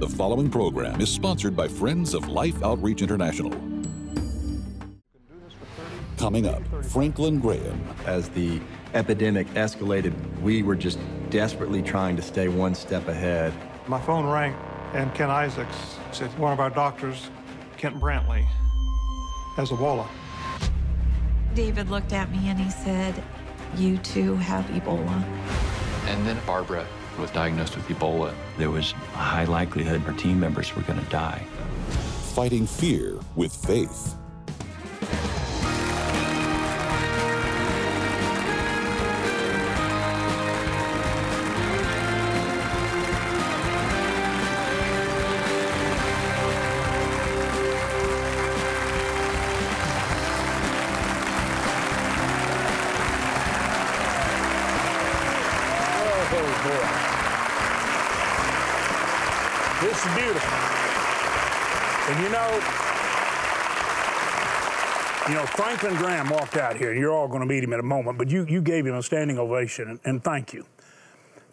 The following program is sponsored by Friends of Life Outreach International. Coming up, Franklin Graham. As the epidemic escalated, we were just desperately trying to stay one step ahead. My phone rang, and Ken Isaacs said one of our doctors, Kent Brantly, has Ebola. David looked at me and he said, You too have Ebola. And then Barbara was diagnosed with Ebola. There was a high likelihood our team members were going to die. Fighting fear with faith. This is beautiful. And you know, you know, Franklin Graham walked out here, and you're all going to meet him in a moment, but you, you gave him a standing ovation, and, and thank you.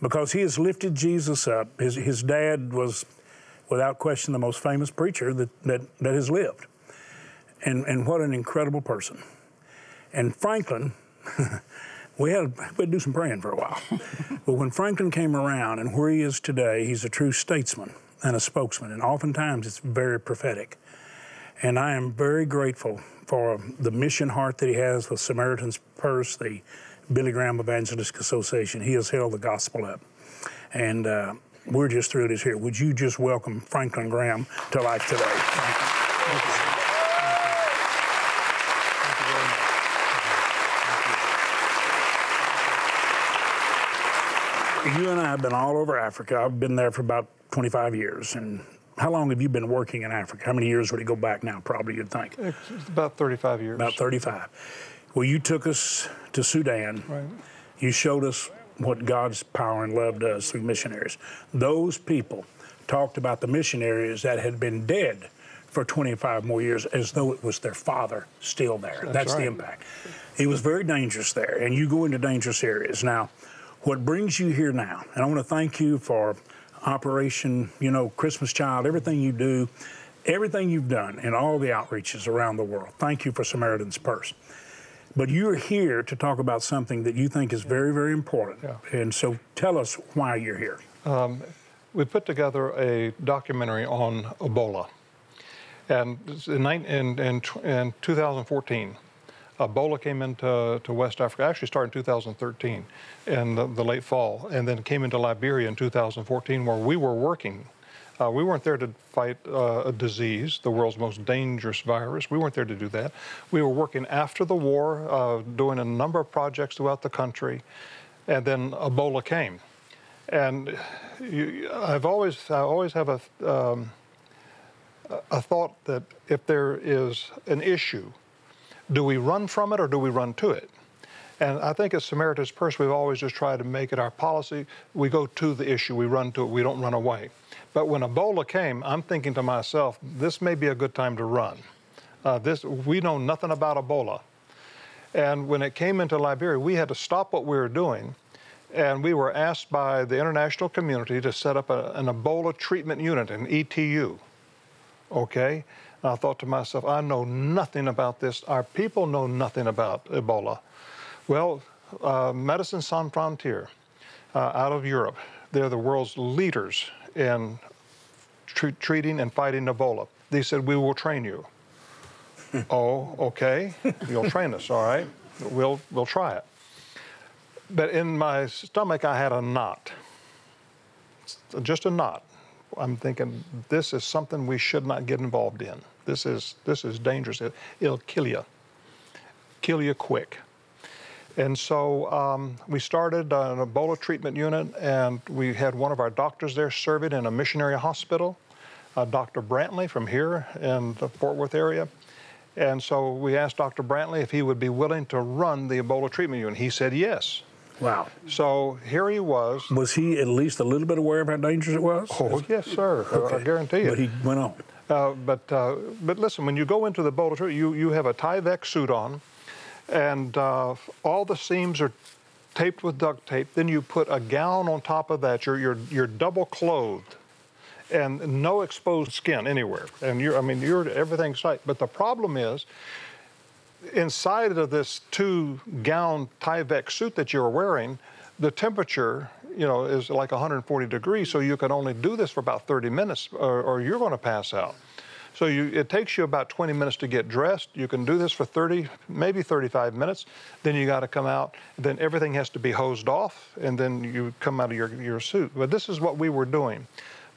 Because he has lifted Jesus up. His, his dad was, without question, the most famous preacher that, that, that has lived. And, and what an incredible person. And Franklin, we had, we had to do some praying for a while. but when Franklin came around and where he is today, he's a true statesman and a spokesman, and oftentimes it's very prophetic. And I am very grateful for the mission heart that he has with Samaritan's Purse, the Billy Graham Evangelistic Association. He has held the gospel up. And uh, we're just thrilled he's here. Would you just welcome Franklin Graham to life today? Thank you. Thank you. You and I have been all over Africa. I've been there for about 25 years. And how long have you been working in Africa? How many years would it go back now? Probably, you'd think. It's about 35 years. About 35. Well, you took us to Sudan. Right. You showed us what God's power and love does through missionaries. Those people talked about the missionaries that had been dead for 25 more years as though it was their father still there. That's That's, right. the impact. It was very dangerous there, and you go into dangerous areas. Now, what brings you here now, and I want to thank you for Operation, you know, Christmas Child, everything you do, everything you've done, and all the outreaches around the world. Thank you for Samaritan's Purse. But you're here to talk about something that you think is very, very important. Yeah. And so tell us why you're here. Um, we put together a documentary on Ebola. And in, in, in, in 2014, Ebola came into to West Africa, actually started in 2013 in the, the late fall, and then came into Liberia in 2014 where we were working. Uh, we weren't there to fight uh, a disease, the world's most dangerous virus. We weren't there to do that. We were working after the war, uh, doing a number of projects throughout the country, and then Ebola came. And you, I've always, I always have a, um, a thought that if there is an issue, do we run from it or do we run to it? And I think as Samaritan's Purse, we've always just tried to make it our policy. We go to the issue, we run to it, we don't run away. But when Ebola came, I'm thinking to myself, this may be a good time to run. Uh, this, we know nothing about Ebola. And when it came into Liberia, we had to stop what we were doing. And we were asked by the international community to set up a, an Ebola treatment unit, an ETU. Okay? I thought to myself, I know nothing about this. Our people know nothing about Ebola. Well, uh, Medicine Sans Frontier uh, out of Europe, they're the world's leaders in tre- treating and fighting Ebola. They said, We will train you. oh, okay. You'll train us, all right. We'll, we'll try it. But in my stomach, I had a knot, just a knot. I'm thinking this is something we should not get involved in. This is this is dangerous. It, it'll kill you, kill you quick. And so um, we started an Ebola treatment unit, and we had one of our doctors there serving in a missionary hospital, uh, Dr. Brantly from here in the Fort Worth area. And so we asked Dr. Brantly if he would be willing to run the Ebola treatment unit. He said yes. Wow. So here he was. Was he at least a little bit aware of how dangerous it was? Oh yes, sir. I- I guarantee you. But he went on. Uh, but uh, but listen, when you go into the treatment, you you have a Tyvek suit on, and uh, all the seams are taped with duct tape. Then you put a gown on top of that. You're you're you're double clothed, and no exposed skin anywhere. And you're, I mean, you're everything's tight. But the problem is, inside of this two-gown Tyvek suit that you're wearing, the temperature, you know, is like 140 degrees. So you can only do this for about 30 minutes, or, or you're going to pass out. So you, it takes you about 20 minutes to get dressed. You can do this for 30, maybe 35 minutes. Then you got to come out. Then everything has to be hosed off, and then you come out of your, your suit. But this is what we were doing.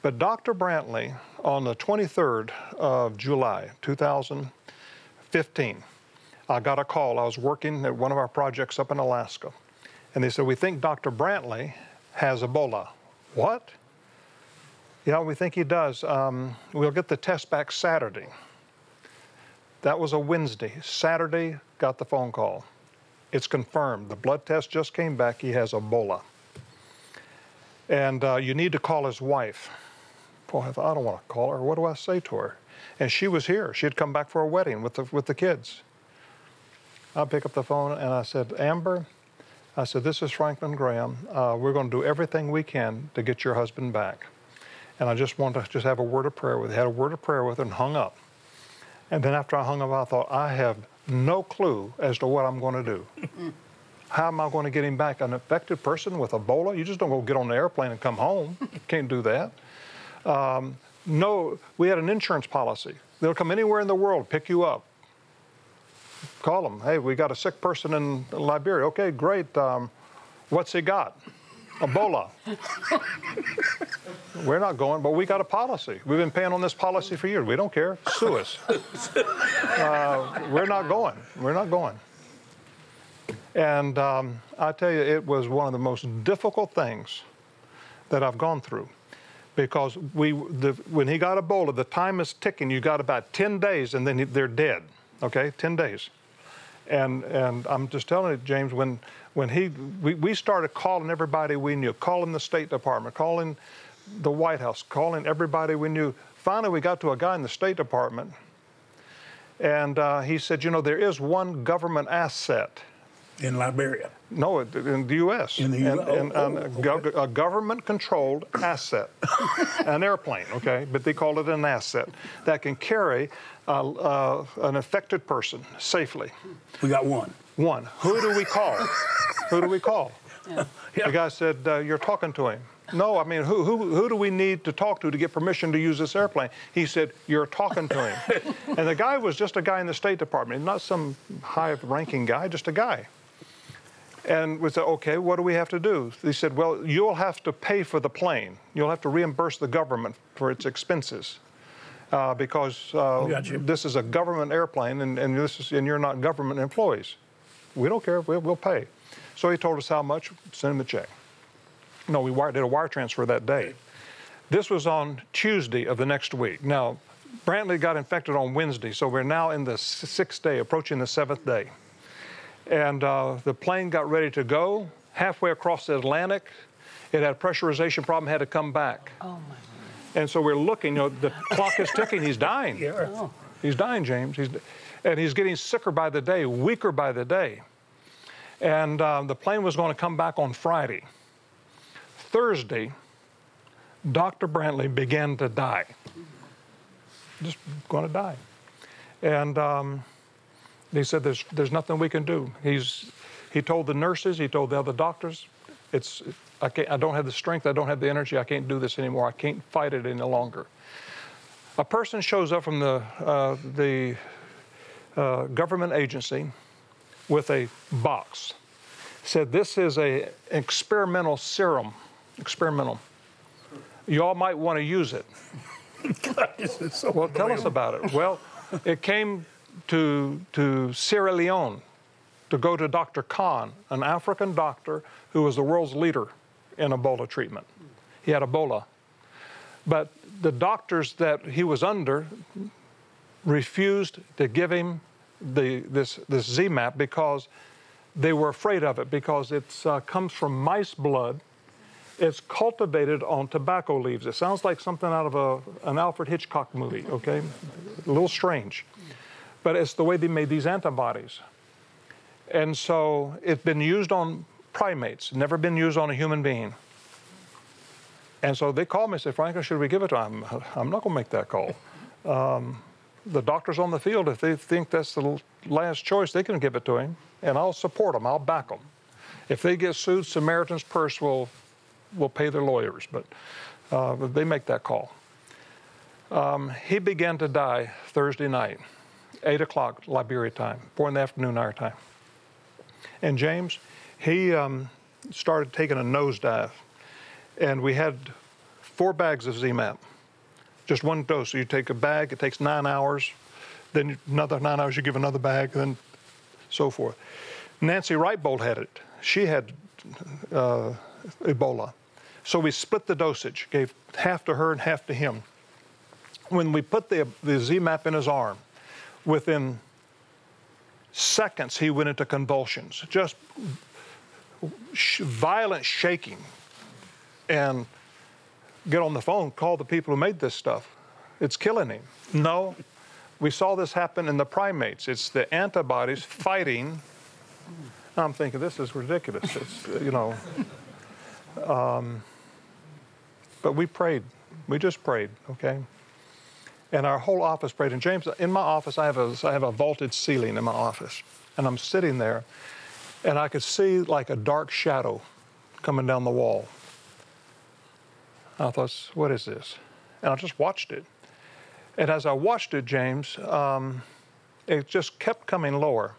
But Dr. Brantly, on the 23rd of July, 2015, I got a call. I was working at one of our projects up in Alaska, and they said, "We think Dr. Brantly has Ebola." What? Yeah, we think he does. Um, we'll get the test back Saturday. That was a Wednesday. Saturday, got the phone call. It's confirmed. The blood test just came back. He has Ebola. And uh, you need to call his wife. Boy, I, thought, I don't want to call her. What do I say to her? And she was here. She had come back for a wedding with the, with the kids. I pick up the phone and I said, Amber, I said, this is Franklin Graham. Uh, we're going to do everything we can to get your husband back and I just wanted to just have a word of prayer with her. Had a word of prayer with her and hung up. And then after I hung up, I thought, I have no clue as to what I'm going to do. How am I going to get him back? An affected person with Ebola? You just don't go get on the airplane and come home. Can't do that. Um, no, we had an insurance policy. They'll come anywhere in the world, pick you up. Call them. Hey, we got a sick person in Liberia. Okay, great. Um, what's he got? Ebola. We're not going, but we got a policy. We've been paying on this policy for years. We don't care. Sue us. Uh, we're not going. We're not going. And um, I tell you, it was one of the most difficult things that I've gone through because we, the, when he got Ebola, the time is ticking. You got about 10 days and then they're dead. Okay, 10 days. And, and I'm just telling you, James, when, when he, we, we started calling everybody we knew, calling the State Department, calling the White House, calling everybody we knew. Finally, we got to a guy in the State Department, and uh, he said, You know, there is one government asset. In Liberia? No, in the U.S. In the U.S. And, and, and oh, okay. a government controlled asset, an airplane, okay, but they call it an asset that can carry uh, uh, an affected person safely. We got one. One. Who do we call? who do we call? Yeah. The guy said, uh, You're talking to him. No, I mean, who, who, who do we need to talk to to get permission to use this airplane? He said, You're talking to him. and the guy was just a guy in the State Department, not some high ranking guy, just a guy. And we said, Okay, what do we have to do? He said, Well, you'll have to pay for the plane. You'll have to reimburse the government for its expenses. Uh, because uh, this is a government airplane and, and, this is, and you're not government employees. We don't care, we'll, we'll pay. So he told us how much, send him the check. No, we did a wire transfer that day. This was on Tuesday of the next week. Now, Brantly got infected on Wednesday, so we're now in the sixth day, approaching the seventh day. And uh, the plane got ready to go. Halfway across the Atlantic, it had a pressurization problem, had to come back. Oh, my and so we're looking, you know, the clock is ticking. He's dying. Yeah. Oh. He's dying, James. He's, and he's getting sicker by the day, weaker by the day. And uh, the plane was going to come back on Friday. Thursday, Dr. Brantly began to die. Just going to die. And um, he said, there's, there's nothing we can do. He's, he told the nurses, he told the other doctors, it's, I, can't, I don't have the strength, I don't have the energy, I can't do this anymore, I can't fight it any longer. A person shows up from the, uh, the uh, government agency with a box. Said, This is a experimental serum experimental. You all might want to use it. God, so well, tell us about it. Well, it came to, to Sierra Leone to go to Dr. Khan, an African doctor who was the world's leader in Ebola treatment. He had Ebola. But the doctors that he was under refused to give him the, this, this ZMapp because they were afraid of it because it uh, comes from mice blood it's cultivated on tobacco leaves. It sounds like something out of a, an Alfred Hitchcock movie, okay? A little strange. But it's the way they made these antibodies. And so it's been used on primates, never been used on a human being. And so they called me and said, Franklin, should we give it to him? I'm not going to make that call. Um, the doctors on the field, if they think that's the last choice, they can give it to him, and I'll support them. I'll back them. If they get sued, Samaritan's Purse will will pay their lawyers, but uh, they make that call. Um, he began to die Thursday night, 8 o'clock Liberia time, 4 in the afternoon our time. And James, he um, started taking a nosedive, and we had four bags of ZMapp, just one dose. So you take a bag, it takes nine hours, then another nine hours, you give another bag, then so forth. Nancy Writebol had it. She had uh, Ebola. So we split the dosage, gave half to her and half to him. When we put the, the ZMapp in his arm, within seconds he went into convulsions, just sh- violent shaking. And get on the phone, call the people who made this stuff. It's killing him. No, we saw this happen in the primates. It's the antibodies fighting. I'm thinking this is ridiculous. It's you know. Um, but we prayed. We just prayed, okay? And our whole office prayed. And James, in my office, I have a, I have a vaulted ceiling in my office. And I'm sitting there, and I could see like a dark shadow coming down the wall. I thought, what is this? And I just watched it. And as I watched it, James, um, it just kept coming lower.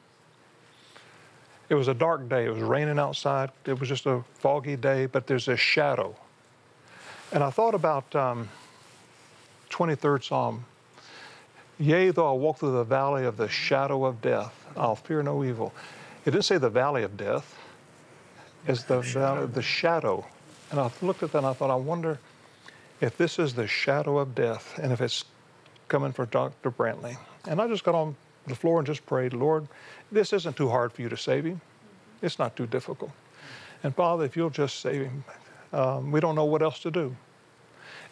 It was a dark day. It was raining outside. It was just a foggy day, but there's a shadow and I thought about um, 23rd Psalm. Yea, though I walk through the valley of the shadow of death, I'll fear no evil. It didn't say the valley of death, it's the valley, of the shadow. And I looked at that and I thought, I wonder if this is the shadow of death and if it's coming for Dr. Brantly. And I just got on the floor and just prayed, Lord, this isn't too hard for you to save him. It's not too difficult. And Father, if you'll just save him, um, we don't know what else to do.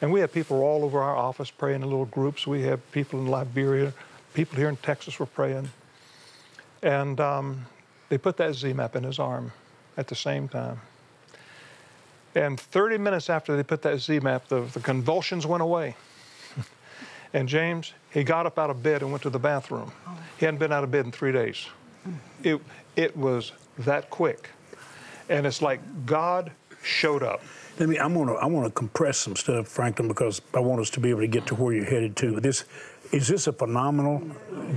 And we have people all over our office praying in little groups. We have people in Liberia, people here in Texas were praying. And um, they put that ZMapp in his arm at the same time. And 30 minutes after they put that ZMapp, the, the convulsions went away. and James, he got up out of bed and went to the bathroom. He hadn't been out of bed in three days. It, it was that quick. And it's like God showed up. Let me. I'm gonna. I want to compress some stuff, Franklin, because I want us to be able to get to where you're headed to. This is this a phenomenal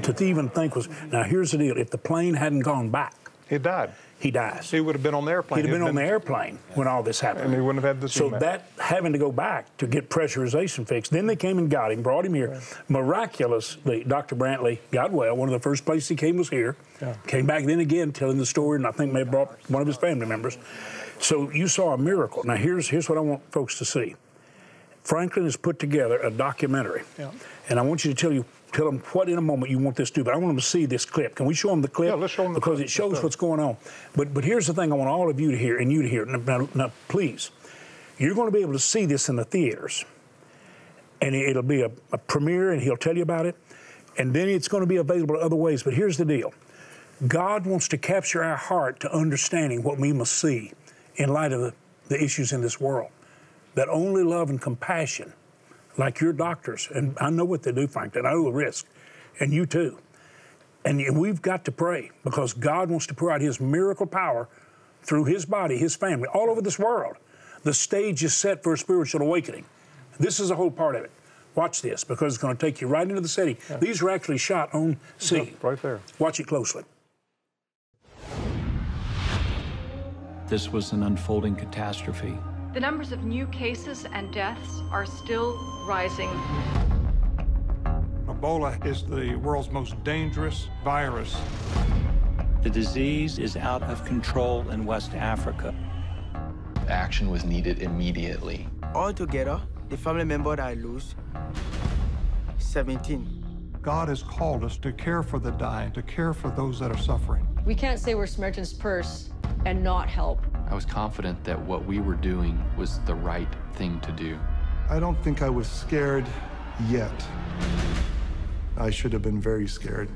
to even think was. Now here's the deal: if the plane hadn't gone back, he died. He dies. He would have been on the airplane. He'd have been, been on the airplane when all this happened. And he wouldn't have had this. So that having to go back to get pressurization fixed. Then they came and got him, brought him here. Right. Miraculously, Dr. Brantly got well. One of the first places he came was here. Yeah. Came back then again, telling the story, and I think may have brought one of his family members. So you saw a miracle. Now here's here's what I want folks to see. Franklin has put together a documentary, yeah. and I want you to tell you tell them what in a moment you want this to do. But I want them to see this clip. Can we show them the clip? Yeah, let's show them the because clip. it shows what's going on. But but here's the thing: I want all of you to hear and you to hear. Now, now please, you're going to be able to see this in the theaters, and it'll be a, a premiere, and he'll tell you about it, and then it's going to be available other ways. But here's the deal: God wants to capture our heart to understanding what we must see in light of the, the issues in this world. That only love and compassion, like your doctors, and I know what they do, Frank, and I know the risk, and you too. And we've got to pray because God wants to pour out His miracle power through His body, His family, all over this world. The stage is set for a spiritual awakening. This is a whole part of it. Watch this because it's going to take you right into the city. Yeah. These were actually shot on scene. right there. Watch it closely. This was an unfolding catastrophe. The numbers of new cases and deaths are still rising. Ebola is the world's most dangerous virus. The disease is out of control in West Africa. Action was needed immediately. Altogether, the family member that I lose, 17. God has called us to care for the dying, to care for those that are suffering. We can't say we're Samaritan's Purse and not help. I was confident that what we were doing was the right thing to do. I don't think I was scared yet. I should have been very scared.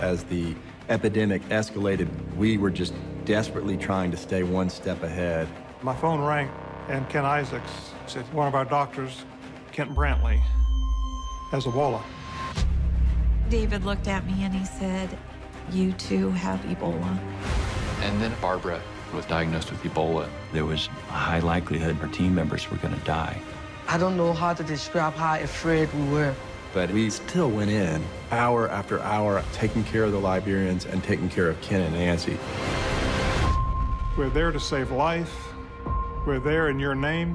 As the epidemic escalated, we were just desperately trying to stay one step ahead. My phone rang, and Ken Isaacs said one of our doctors, Kent Brantly, has Ebola. David looked at me and he said, You too have Ebola. And then Barbara was diagnosed with Ebola. There was a high likelihood our team members were going to die. I don't know how to describe how afraid we were. But we still went in hour after hour, taking care of the Liberians and taking care of Ken and Nancy. We're there to save life. We're there in your name.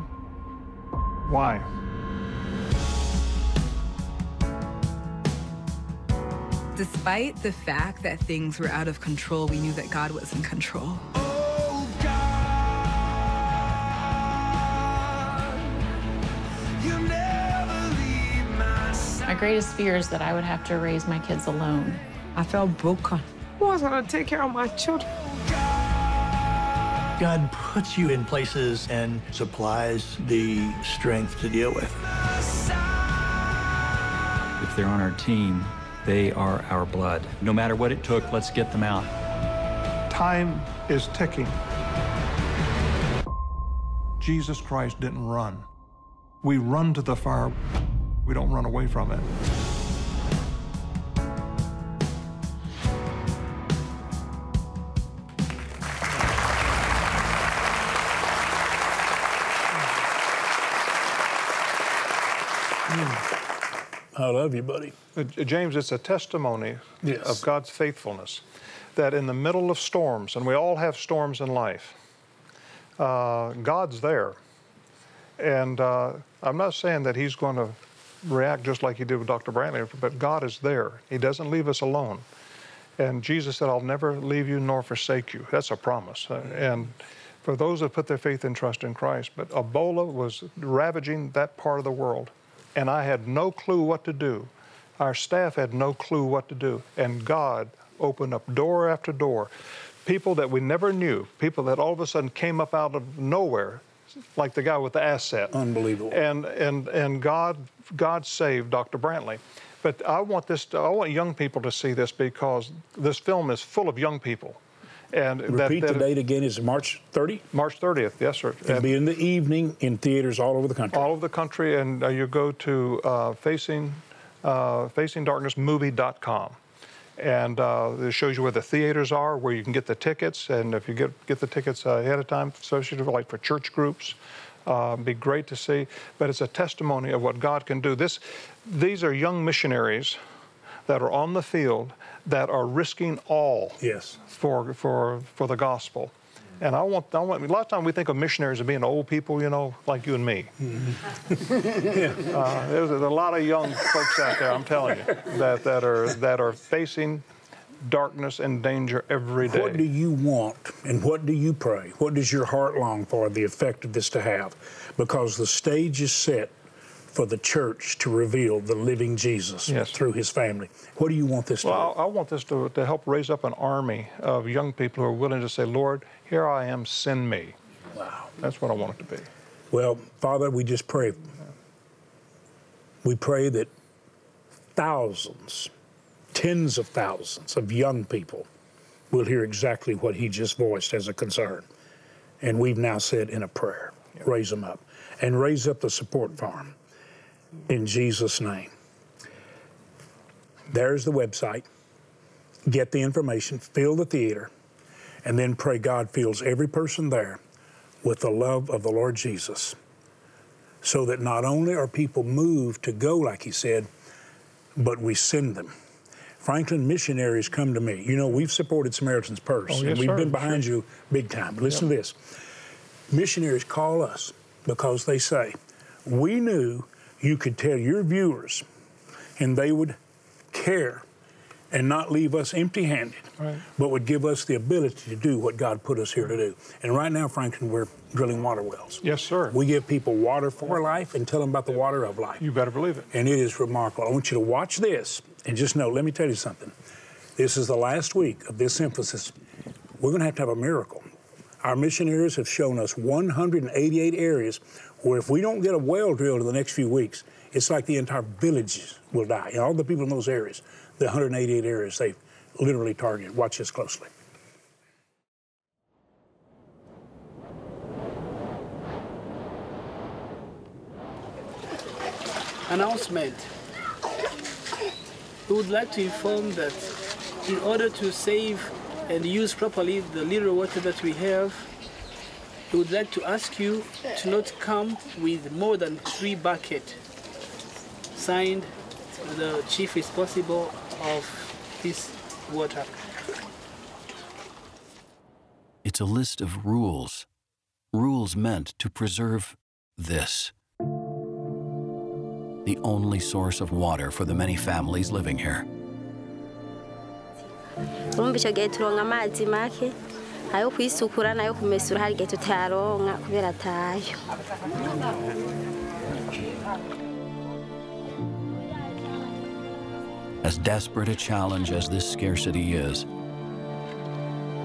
Why? Despite the fact that things were out of control, we knew that God was in control. My greatest fear is that I would have to raise my kids alone. I felt broken. Who was going to take care of my children? God puts you in places and supplies the strength to deal with. If they're on our team, they are our blood. No matter what it took, let's get them out. Time is ticking. Jesus Christ didn't run. We run to the fire. We don't run away from it. I love you, buddy. Uh, James, it's a testimony Yes. of God's faithfulness that in the middle of storms, and we all have storms in life, uh, God's there. And uh, I'm not saying that He's going to react just like He did with Dr. Brantly, but God is there. He doesn't leave us alone. And Jesus said, I'll never leave you nor forsake you. That's a promise. Uh, And for those that put their faith and trust in Christ, but Ebola was ravaging that part of the world, and I had no clue what to do. Our staff had no clue what to do. And God opened up door after door. People that we never knew, people that all of a sudden came up out of nowhere, like the guy with the asset. Unbelievable. And and and God God saved Dr. Brantly. But I want this to, I want young people to see this because this film is full of young people. And Repeat that, the date again. Is March 30? March 30th, yes, sir. It'll be in the evening in theaters all over the country. all over the country, and uh, you go to uh, facing uh, facingdarknessmovie.com, and uh, it shows you where the theaters are, where you can get the tickets, and if you get get the tickets ahead of time, associated like for church groups. Uh, be great to see, but it's a testimony of what God can do. This, these are young missionaries that are on the field that are risking all yes. for for for the gospel. And I want, I want, a lot of times we think of missionaries as being old people, you know, like you and me. uh, there's a lot of young folks out there, I'm telling you, that, that, are, that are facing darkness and danger every day. What do you want and what do you pray? What does your heart long for the effect of this to have? Because the stage is set for the church to reveal the living Jesus Yes. through his family. What do you want this to Well, I, I want this to, to help raise up an army of young people who are willing to say, Lord, here I am, send me. Wow. That's what I want it to be. Well, Father, we just pray. We pray that thousands, tens of thousands of young people will hear exactly what he just voiced as a concern. And we've now said in a prayer, raise them up and raise up the support farm in Jesus' name. There's the website. Get the information, fill the theater, and then pray God fills every person there with the love of the Lord Jesus. So that not only are people moved to go, like he said, but we send them. Franklin missionaries come to me. You know, we've supported Samaritan's Purse, Oh, and we've sir. been behind you big time. But listen to this missionaries call us because they say, We knew you could tell your viewers, and they would care and not leave us empty handed, Right. but would give us the ability to do what God put us here to do. And right now, Franklin, we're drilling water wells. Yes, sir. We give people water for life and tell them about the water of life. You better believe it. And it is remarkable. I want you to watch this and just know, let me tell you something. This is the last week of this emphasis. We're going to have to have a miracle. Our missionaries have shown us 188 areas where if we don't get a well drilled in the next few weeks, it's like the entire village will die. And all the people in those areas, the 188 areas they've literally targeted. Watch this closely. Announcement. We would like to inform that in order to save and use properly the little water that we have, we would like to ask you to not come with more than three buckets. Signed, the chief responsible of this water. It's a list of rules. Rules meant to preserve this. The only source of water for the many families living here. Urumva icyo gihe turonka amazi make ayo kwisukura n'ayo kumesura hari igihe tutayaronka kubera atayo As desperate a challenge as this scarcity is,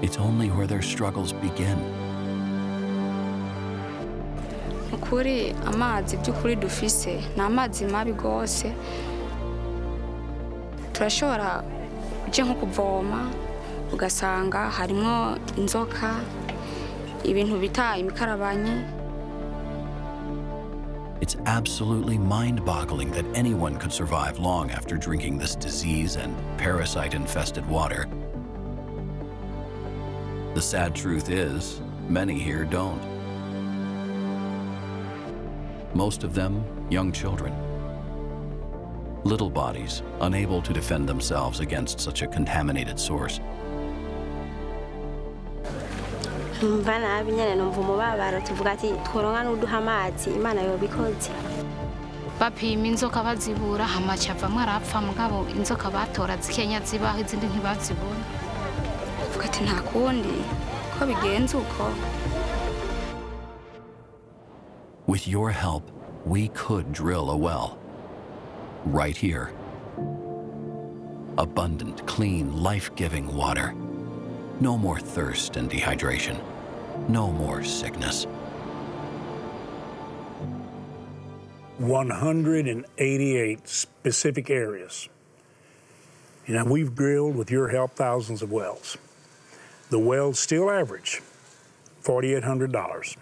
it's only where their struggles begin. ukuri amazi by'ukuri dufise ni amazi mabi rwose turashobora nko kuvoma ugasanga harimo inzoka ibintu It's absolutely mind boggling that anyone could survive long after drinking this disease and parasite infested water. The sad truth is, many here don't. Most of them young children. Little bodies, unable to defend themselves against such a contaminated source. numva nabi nyine numva umubabaro tuvuga ati tworonka n'uduha amazi imana yobikoze bapima inzoka bazibura hamaca avamwo arapfa mugabo inzoka batora zikenya zibaho izindi ntibazibona tuvuga ati nta kundi ko bigenze uko With your help, we could drill a well. Right here. Abundant, clean, life giving water. No more thirst and dehydration. No more sickness. 188 specific areas. You know, we've drilled with your help thousands of wells. The wells still average $4,800.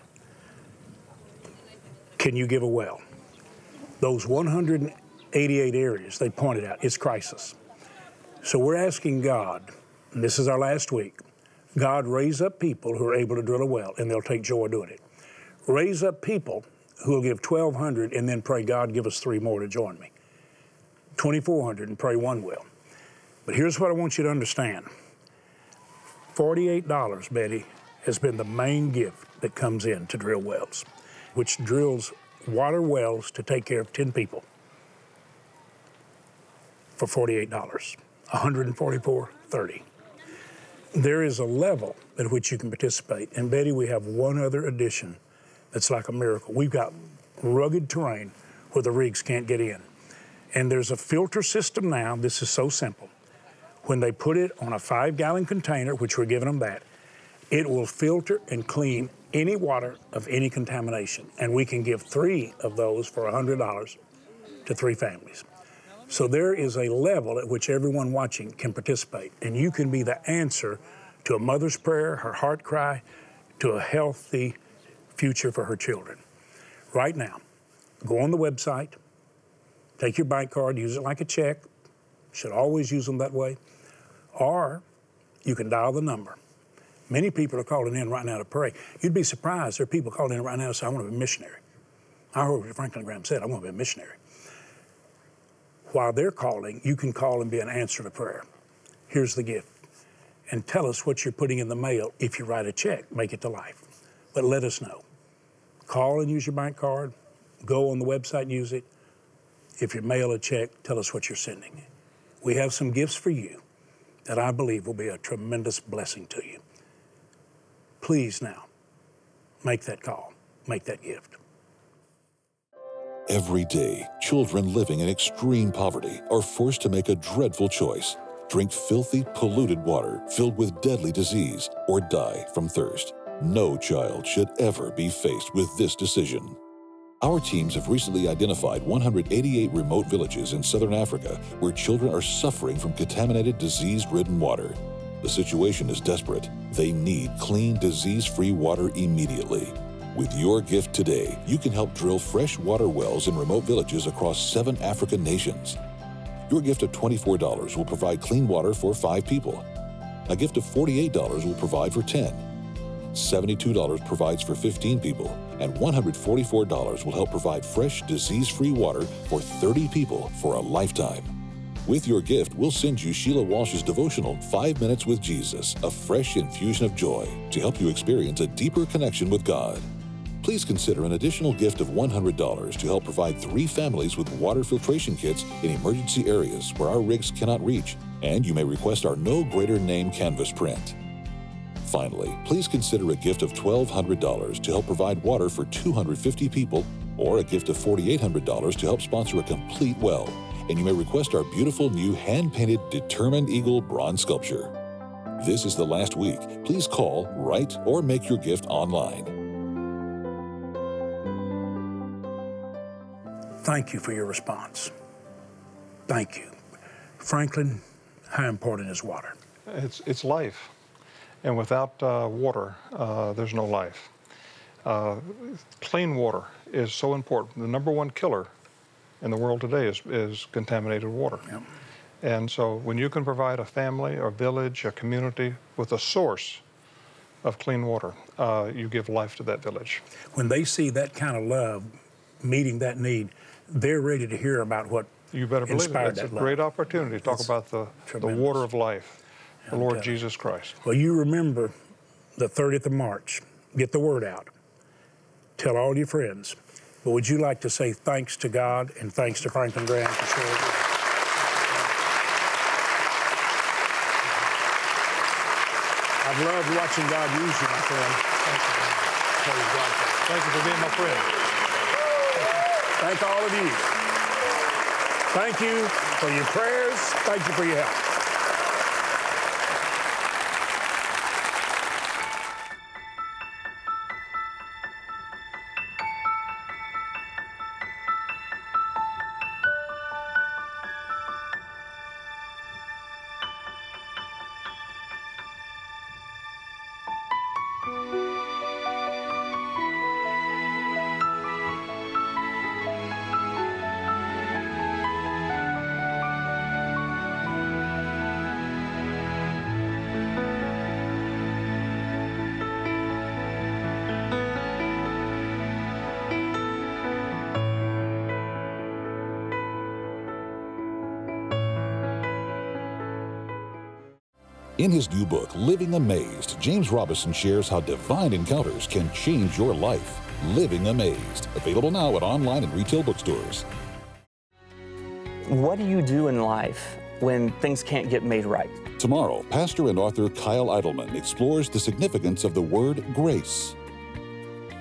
Can you give a well? Those 188 areas they pointed out, it's crisis. So we're asking God, and this is our last week, God raise up people who are able to drill a well, and they'll take joy doing it. Raise up people who will give 1,200 and then pray, God, give us three more to join me. 2,400 and pray one well. But here's what I want you to understand $48, Betty, has been the main gift that comes in to drill wells, which drills water wells to take care of 10 people for $48, 144.30. There is a level at which you can participate. And Betty, we have one other addition that's like a miracle. We've got rugged terrain where the rigs can't get in. And there's a filter system now. This is so simple. When they put it on a five gallon container, which we're giving them that, it will filter and clean any water of any contamination. And we can give three of those for $100 to three families. So there is a level at which everyone watching can participate. And you can be the answer to a mother's prayer, her heart cry, to a healthy future for her children. Right now, go on the website, take your bank card, use it like a check. Should always use them that way. Or you can dial the number. Many people are calling in right now to pray. You'd be surprised. There are people calling in right now to say, I want to be a missionary. I heard what Franklin Graham said, I want to be a missionary. While they're calling, you can call and be an answer to prayer. Here's the gift. And tell us what you're putting in the mail if you write a check, make it to life. But let us know. Call and use your bank card. Go on the website and use it. If you mail a check, tell us what you're sending. We have some gifts for you that I believe will be a tremendous blessing to you. Please now, make that call, make that gift. Every day, children living in extreme poverty are forced to make a dreadful choice drink filthy, polluted water filled with deadly disease or die from thirst. No child should ever be faced with this decision. Our teams have recently identified 188 remote villages in southern Africa where children are suffering from contaminated, disease ridden water. The situation is desperate. They need clean, disease free water immediately. With your gift today, you can help drill fresh water wells in remote villages across seven African nations. Your gift of $24 will provide clean water for five people. A gift of $48 will provide for 10. $72 provides for 15 people, and $144 will help provide fresh, disease free water for 30 people for a lifetime. With your gift, we'll send you Sheila Walsh's devotional, Five Minutes with Jesus, a fresh infusion of joy to help you experience a deeper connection with God. Please consider an additional gift of $100 to help provide three families with water filtration kits in emergency areas where our rigs cannot reach, and you may request our No Greater Name canvas print. Finally, please consider a gift of $1,200 to help provide water for 250 people, or a gift of $4,800 to help sponsor a complete well. And you may request our beautiful new hand painted Determined Eagle bronze sculpture. This is the last week. Please call, write, or make your gift online. Thank you for your response. Thank you. Franklin, how important is water? It's, it's life. And without uh, water, uh, there's no life. Uh, clean water is so important. The number one killer in the world today is, is contaminated water. Yep. And so when you can provide a family, a village, a community with a source of clean water, uh, you give life to that village. When they see that kind of love meeting that need, they're ready to hear about what you better believe it. inspired It's a love. great opportunity to talk It's about the, the water of life, the I'm Lord telling. Jesus Christ. Well, you remember the 30th of March. Get the word out. Tell all your friends. But would you like to say thanks to God and thanks to Franklin Graham for sharing? with us? I've loved watching God use you, my friend. Thank you. God. Thank you for being my friend. Thank all of you. Thank you for your prayers. Thank you for your help. In his new book, Living Amazed, James Robison shares how divine encounters can change your life. Living Amazed. Available now at online and retail bookstores. What do you do in life when things can't get made right? Tomorrow, pastor and author Kyle Idleman explores the significance of the word grace.